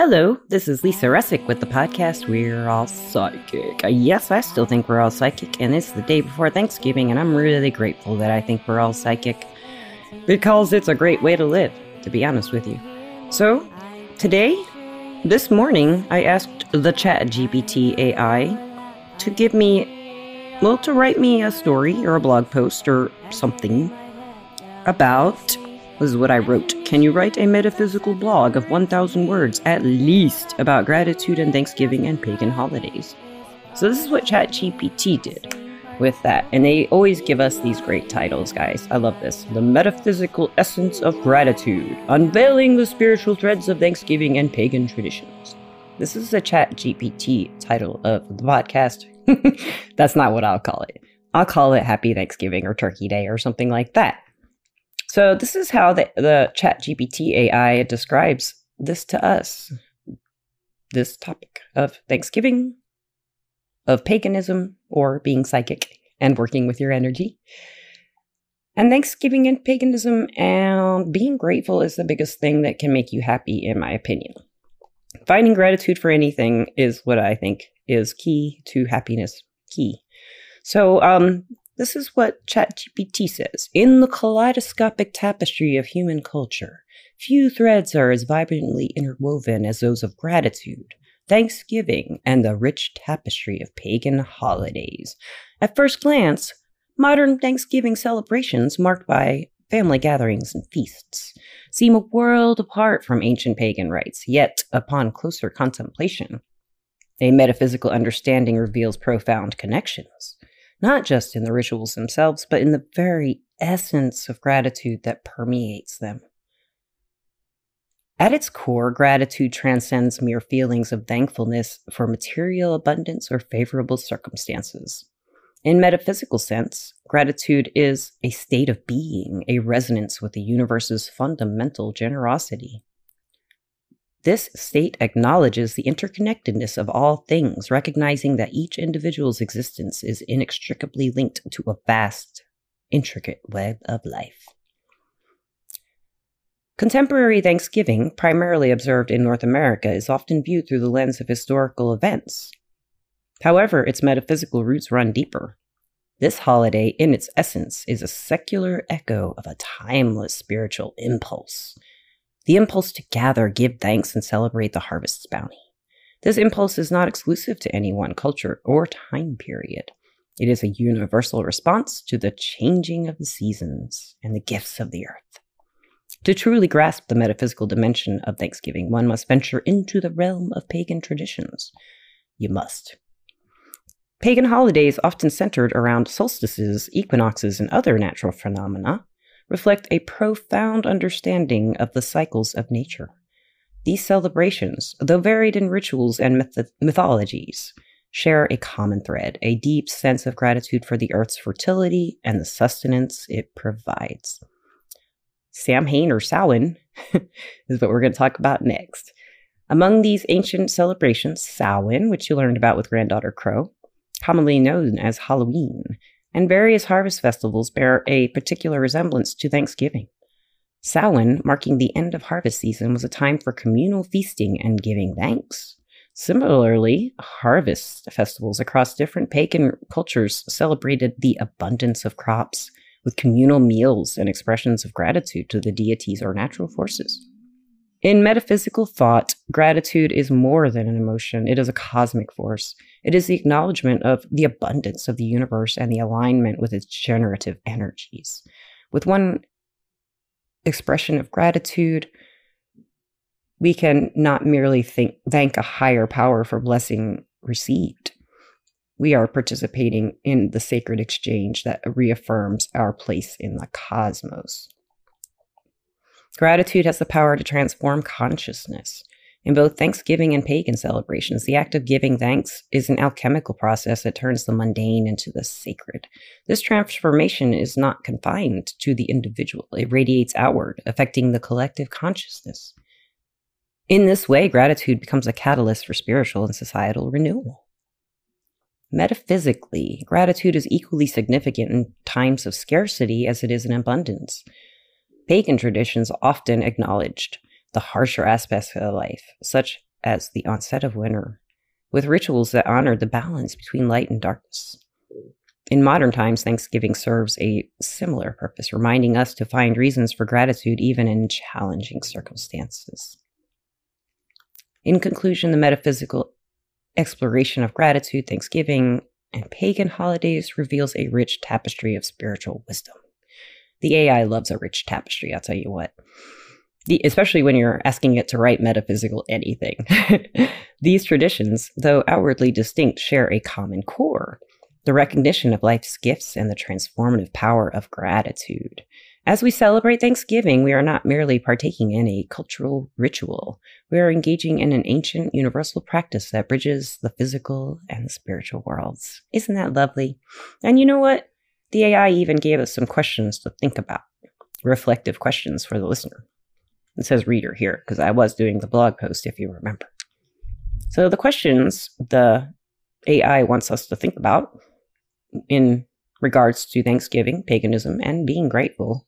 Hello, this is Lisa Rusczyk with the podcast We're All Psychic. Uh, yes, I still think we're all psychic, and it's the day before Thanksgiving, and I'm really grateful that I think we're all psychic because it's a great way to live, to be honest with you. So, today, this morning, I asked the Chat GPT AI to give me, well, to write me a story or a blog post or something about was what I wrote. Can you write a metaphysical blog of 1,000 words at least about gratitude and Thanksgiving and pagan holidays? So, this is what ChatGPT did with that. And they always give us these great titles, guys. I love this. The Metaphysical Essence of Gratitude, Unveiling the Spiritual Threads of Thanksgiving and Pagan Traditions. This is the ChatGPT title of the podcast. That's not what I'll call it. I'll call it Happy Thanksgiving or Turkey Day or something like that. So this is how the, the chat GPT AI describes this to us. This topic of Thanksgiving, of paganism, or being psychic and working with your energy. And Thanksgiving and paganism and being grateful is the biggest thing that can make you happy, in my opinion. Finding gratitude for anything is what I think is key to happiness. Key. So, um, this is what ChatGPT says. In the kaleidoscopic tapestry of human culture, few threads are as vibrantly interwoven as those of gratitude, Thanksgiving, and the rich tapestry of pagan holidays. At first glance, modern Thanksgiving celebrations, marked by family gatherings and feasts, seem a world apart from ancient pagan rites, yet, upon closer contemplation, a metaphysical understanding reveals profound connections not just in the rituals themselves, but in the very essence of gratitude that permeates them. At its core, gratitude transcends mere feelings of thankfulness for material abundance or favorable circumstances. In metaphysical sense, gratitude is a state of being, a resonance with the universe's fundamental generosity. This state acknowledges the interconnectedness of all things, recognizing that each individual's existence is inextricably linked to a vast, intricate web of life. Contemporary Thanksgiving, primarily observed in North America, is often viewed through the lens of historical events. However, its metaphysical roots run deeper. This holiday, in its essence, is a secular echo of a timeless spiritual impulse the impulse to gather, give thanks, and celebrate the harvest's bounty. This impulse is not exclusive to any one culture or time period. It is a universal response to the changing of the seasons and the gifts of the earth. To truly grasp the metaphysical dimension of Thanksgiving, one must venture into the realm of pagan traditions. You must. Pagan holidays, often centered around solstices, equinoxes, and other natural phenomena, reflect a profound understanding of the cycles of nature. These celebrations, though varied in rituals and myth- mythologies, share a common thread, a deep sense of gratitude for the earth's fertility and the sustenance it provides. Sam Samhain or Samhain is what we're going to talk about next. Among these ancient celebrations, Samhain, which you learned about with Granddaughter Crow, commonly known as Halloween, and various harvest festivals bear a particular resemblance to Thanksgiving. Samhain, marking the end of harvest season, was a time for communal feasting and giving thanks. Similarly, harvest festivals across different pagan cultures celebrated the abundance of crops with communal meals and expressions of gratitude to the deities or natural forces. In metaphysical thought, gratitude is more than an emotion, it is a cosmic force. It is the acknowledgement of the abundance of the universe and the alignment with its generative energies. With one expression of gratitude, we can not merely think, thank a higher power for blessing received. We are participating in the sacred exchange that reaffirms our place in the cosmos. Gratitude has the power to transform consciousness. In both Thanksgiving and pagan celebrations, the act of giving thanks is an alchemical process that turns the mundane into the sacred. This transformation is not confined to the individual, it radiates outward, affecting the collective consciousness. In this way, gratitude becomes a catalyst for spiritual and societal renewal. Metaphysically, gratitude is equally significant in times of scarcity as it is in abundance. Pagan traditions often acknowledged the harsher aspects of life, such as the onset of winter, with rituals that honored the balance between light and darkness. In modern times, Thanksgiving serves a similar purpose, reminding us to find reasons for gratitude even in challenging circumstances. In conclusion, the metaphysical exploration of gratitude, Thanksgiving, and pagan holidays reveals a rich tapestry of spiritual wisdom. The AI loves a rich tapestry, I'll tell you what. The, especially when you're asking it to write metaphysical anything. These traditions, though outwardly distinct, share a common core the recognition of life's gifts and the transformative power of gratitude. As we celebrate Thanksgiving, we are not merely partaking in a cultural ritual. We are engaging in an ancient universal practice that bridges the physical and the spiritual worlds. Isn't that lovely? And you know what? The AI even gave us some questions to think about, reflective questions for the listener. It says reader here because I was doing the blog post, if you remember. So the questions the AI wants us to think about in regards to Thanksgiving, paganism, and being grateful.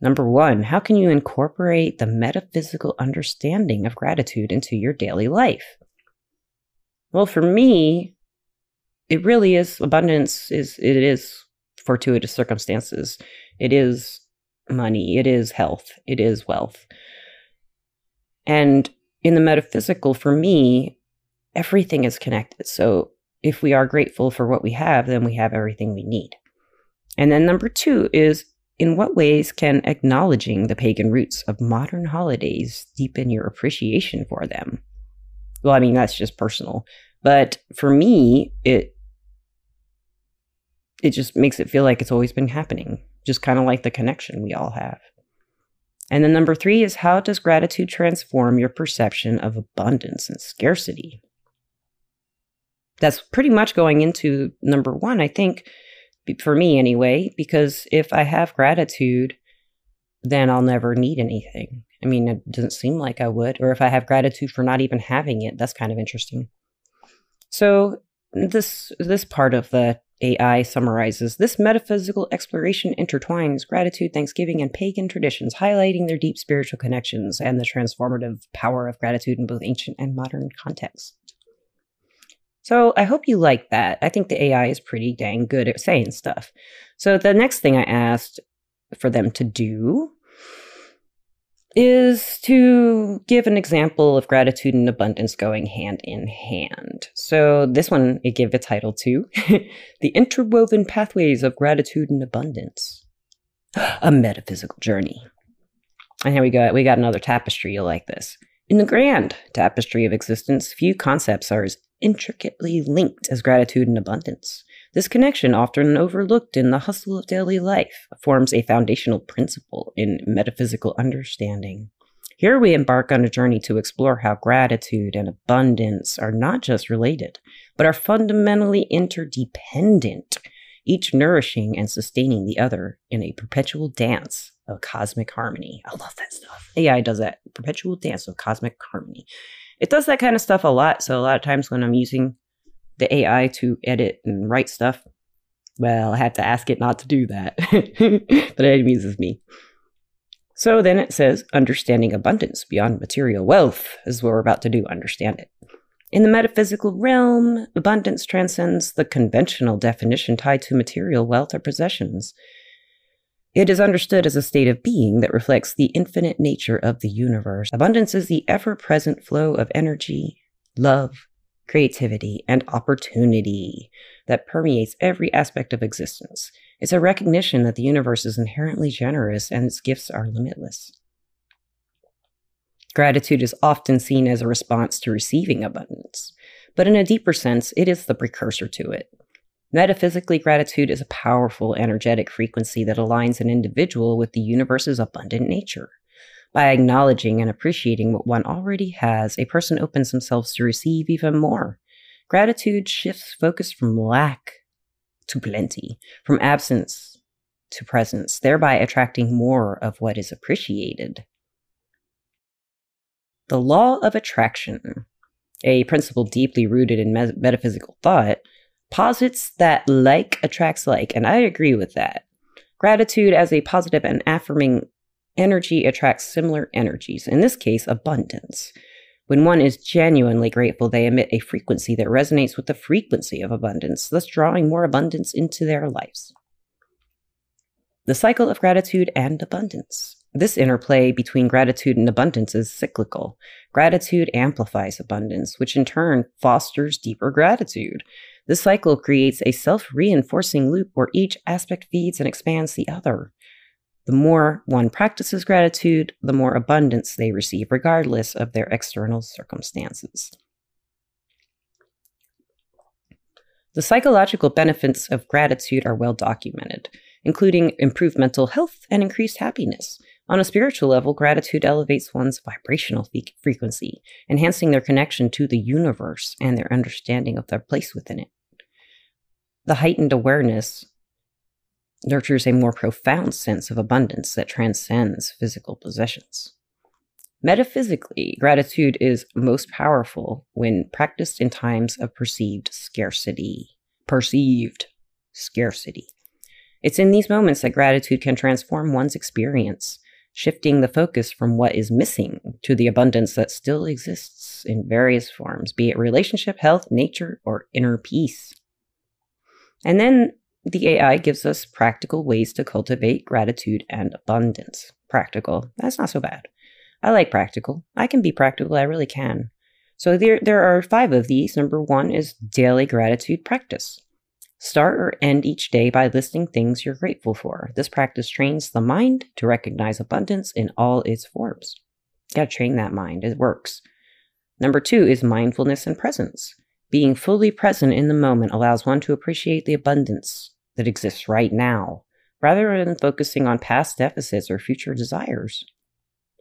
Number one, how can you incorporate the metaphysical understanding of gratitude into your daily life? Well, for me, it really is abundance is it is fortuitous circumstances. It is money, it is health, it is wealth. And in the metaphysical, for me, everything is connected. So if we are grateful for what we have, then we have everything we need. And then number two is in what ways can acknowledging the pagan roots of modern holidays deepen your appreciation for them? Well, I mean, that's just personal. But for me, it it just makes it feel like it's always been happening, just kind of like the connection we all have. And then number three is how does gratitude transform your perception of abundance and scarcity? that's pretty much going into number one, I think, for me anyway, because if I have gratitude, then I'll never need anything. I mean, it doesn't seem like I would. Or if I have gratitude for not even having it, that's kind of interesting. So this this part of the AI summarizes this metaphysical exploration intertwines gratitude, thanksgiving, and pagan traditions, highlighting their deep spiritual connections and the transformative power of gratitude in both ancient and modern contexts. So I hope you like that. I think the AI is pretty dang good at saying stuff. So the next thing I asked for them to do is to give an example of gratitude and abundance going hand in hand. So this one it gave a title to The Interwoven Pathways of Gratitude and Abundance. A metaphysical journey. And here we go. We got another tapestry. You'll like this. In the grand tapestry of existence, few concepts are as intricately linked as gratitude and abundance. This connection, often overlooked in the hustle of daily life, forms a foundational principle in metaphysical understanding. Here we embark on a journey to explore how gratitude and abundance are not just related, but are fundamentally interdependent, each nourishing and sustaining the other in a perpetual dance of cosmic harmony. I love that stuff. AI does that perpetual dance of cosmic harmony it does that kind of stuff a lot. So a lot of times when I'm using the AI to edit and write stuff, well, I have to ask it not to do that. but it amuses me. So then it says understanding abundance beyond material wealth is what we're about to do, understand it. In the metaphysical realm, abundance transcends the conventional definition tied to material wealth or possessions. It is understood as a state of being that reflects the infinite nature of the universe. Abundance is the ever present flow of energy, love, creativity, and opportunity that permeates every aspect of existence. It's a recognition that the universe is inherently generous and its gifts are limitless. Gratitude is often seen as a response to receiving abundance, but in a deeper sense, it is the precursor to it. Metaphysically, gratitude is a powerful, energetic frequency that aligns an individual with the universe's abundant nature. By acknowledging and appreciating what one already has, a person opens themselves to receive even more. Gratitude shifts focus from lack to plenty, from absence to presence, thereby attracting more of what is appreciated. The law of attraction, a principle deeply rooted in metaphysical thought, posits that like attracts like, and I agree with that. Gratitude as a positive and affirming energy attracts similar energies, in this case, abundance, When one is genuinely grateful, they emit a frequency that resonates with the frequency of abundance, thus drawing more abundance into their lives. The cycle of gratitude and abundance. This interplay between gratitude and abundance is cyclical. Gratitude amplifies abundance, which in turn fosters deeper gratitude. This cycle creates a self reinforcing loop where each aspect feeds and expands the other. The more one practices gratitude, the more abundance they receive, regardless of their external circumstances. The psychological benefits of gratitude are well documented, including improved mental health and increased happiness. On a spiritual level, gratitude elevates one's vibrational frequency, enhancing their connection to the universe and their understanding of their place within it. The heightened awareness nurtures a more profound sense of abundance that transcends physical possessions. Metaphysically, gratitude is most powerful when practiced in times of perceived scarcity. Perceived scarcity. It's in these moments that gratitude can transform one's experience, shifting the focus from what is missing to the abundance that still exists in various forms, be it relationship, health, nature, or inner peace. And then the AI gives us practical ways to cultivate gratitude and abundance. Practical. That's not so bad. I like practical. I can be practical. I really can. So there, there are five of these. Number one is daily gratitude practice. Start or end each day by listing things you're grateful for. This practice trains the mind to recognize abundance in all its forms. Gotta train that mind. It works. Number two is mindfulness and presence. Being fully present in the moment allows one to appreciate the abundance that exists right now, rather than focusing on past deficits or future desires.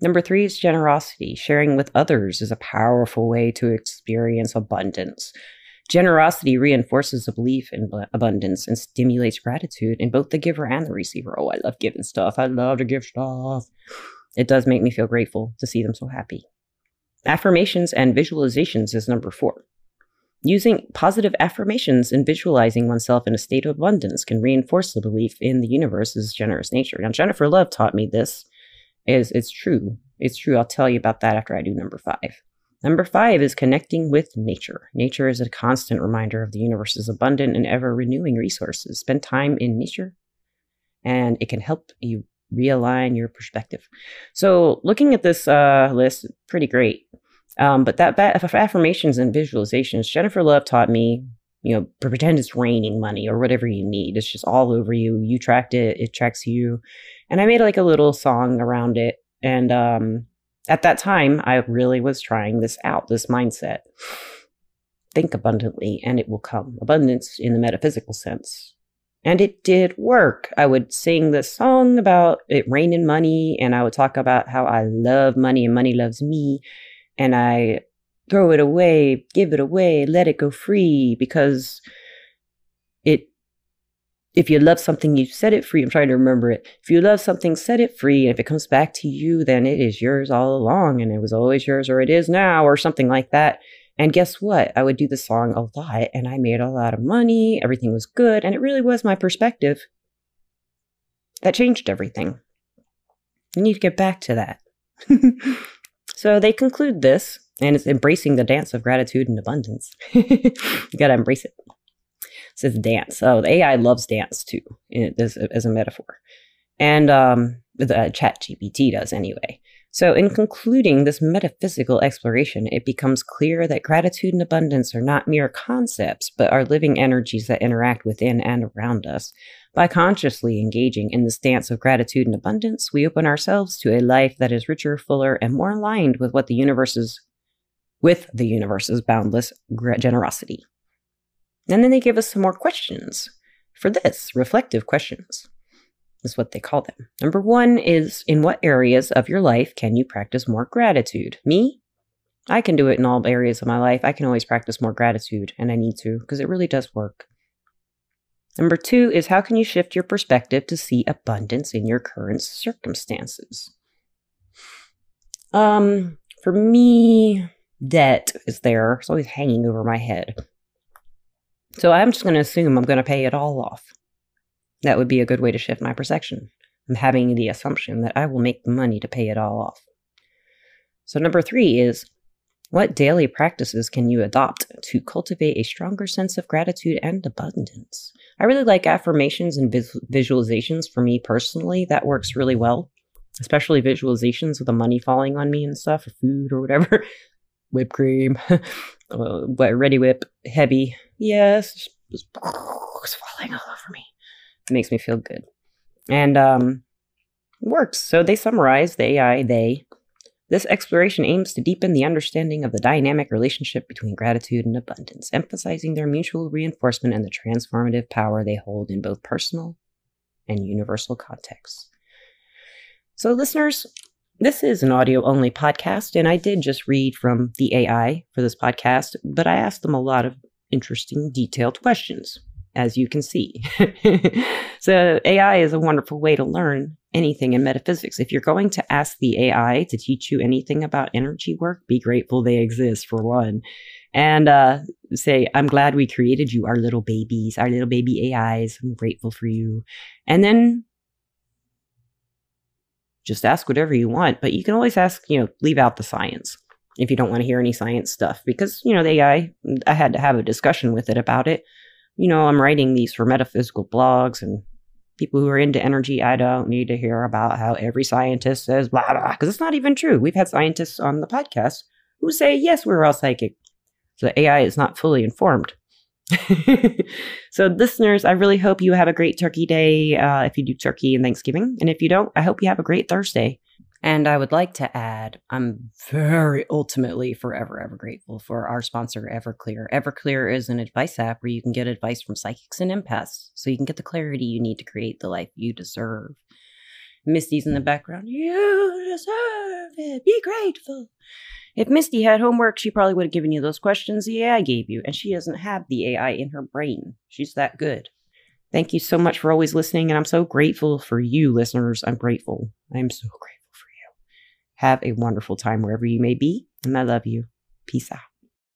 Number three is generosity. Sharing with others is a powerful way to experience abundance. Generosity reinforces a belief in abundance and stimulates gratitude in both the giver and the receiver. Oh, I love giving stuff. I love to give stuff. It does make me feel grateful to see them so happy. Affirmations and visualizations is number four. Using positive affirmations and visualizing oneself in a state of abundance can reinforce the belief in the universe's generous nature. Now, Jennifer Love taught me this. Is it's true. It's true. I'll tell you about that after I do number five. Number five is connecting with nature. Nature is a constant reminder of the universe's abundant and ever renewing resources. Spend time in nature, and it can help you realign your perspective. So, looking at this uh, list, pretty great. Um, but that, that affirmations and visualizations, Jennifer Love taught me, you know, pretend it's raining money or whatever you need. It's just all over you. You tracked it, it tracks you. And I made like a little song around it. And um, at that time, I really was trying this out, this mindset. Think abundantly and it will come. Abundance in the metaphysical sense. And it did work. I would sing this song about it raining money, and I would talk about how I love money and money loves me and I throw it away, give it away, let it go free because it if you love something, you set it free. I'm trying to remember it. If you love something, set it free. And if it comes back to you, then it is yours all along. And it was always yours, or it is now, or something like that. And guess what? I would do the song a lot and I made a lot of money. Everything was good. And it really was my perspective that changed everything. I need to get back to that. So they conclude this, and it's embracing the dance of gratitude and abundance. you gotta embrace it. It says dance. Oh, the AI loves dance too, as, as a metaphor. And um, the chat GPT does anyway. So, in concluding this metaphysical exploration, it becomes clear that gratitude and abundance are not mere concepts, but are living energies that interact within and around us. By consciously engaging in this dance of gratitude and abundance, we open ourselves to a life that is richer, fuller, and more aligned with what the universe's with the universe's boundless generosity. And then they give us some more questions for this reflective questions is what they call them. Number one is in what areas of your life can you practice more gratitude? Me? I can do it in all areas of my life. I can always practice more gratitude, and I need to because it really does work. Number two is how can you shift your perspective to see abundance in your current circumstances? Um, for me, debt is there. It's always hanging over my head. So I'm just going to assume I'm going to pay it all off. That would be a good way to shift my perception. I'm having the assumption that I will make the money to pay it all off. So, number three is What daily practices can you adopt to cultivate a stronger sense of gratitude and abundance? I really like affirmations and vis- visualizations for me personally. That works really well, especially visualizations with the money falling on me and stuff, or food or whatever. Whipped cream, uh, Reddi-wip, heavy. Yes, just, it's falling all over me. It makes me feel good. And um, works. So they summarize the AI, they. This exploration aims to deepen the understanding of the dynamic relationship between gratitude and abundance, emphasizing their mutual reinforcement and the transformative power they hold in both personal and universal contexts. So, listeners, this is an audio only podcast, and I did just read from the AI for this podcast, but I asked them a lot of interesting, detailed questions as you can see. so, AI is a wonderful way to learn anything in metaphysics. If you're going to ask the AI to teach you anything about energy work, be grateful they exist for one. And uh, say, I'm glad we created you, our little babies, our little baby AIs. I'm grateful for you. And then just ask whatever you want, but you can always ask, you know, leave out the science if you don't want to hear any science stuff because, you know, the AI, I had to have a discussion with it about it you know, I'm writing these for metaphysical blogs and people who are into energy. I don't need to hear about how every scientist says blah, blah, because it's not even true. We've had scientists on the podcast who say, yes, we're all psychic. So AI is not fully informed. so, listeners, I really hope you have a great turkey day uh, if you do turkey and Thanksgiving. And if you don't, I hope you have a great Thursday. And I would like to add, I'm very ultimately forever, ever grateful for our sponsor, Everclear. Everclear is an advice app where you can get advice from psychics and empaths so you can get the clarity you need to create the life you deserve. Misty's in the background. You deserve it. Be grateful. If Misty had homework, she probably would have given you those questions the AI gave you, and she doesn't have the AI in her brain. She's that good. Thank you so much for always listening, and I'm so grateful for you, listeners. I'm grateful. I'm so grateful. Have a wonderful time wherever you may be. And I love you. Peace out.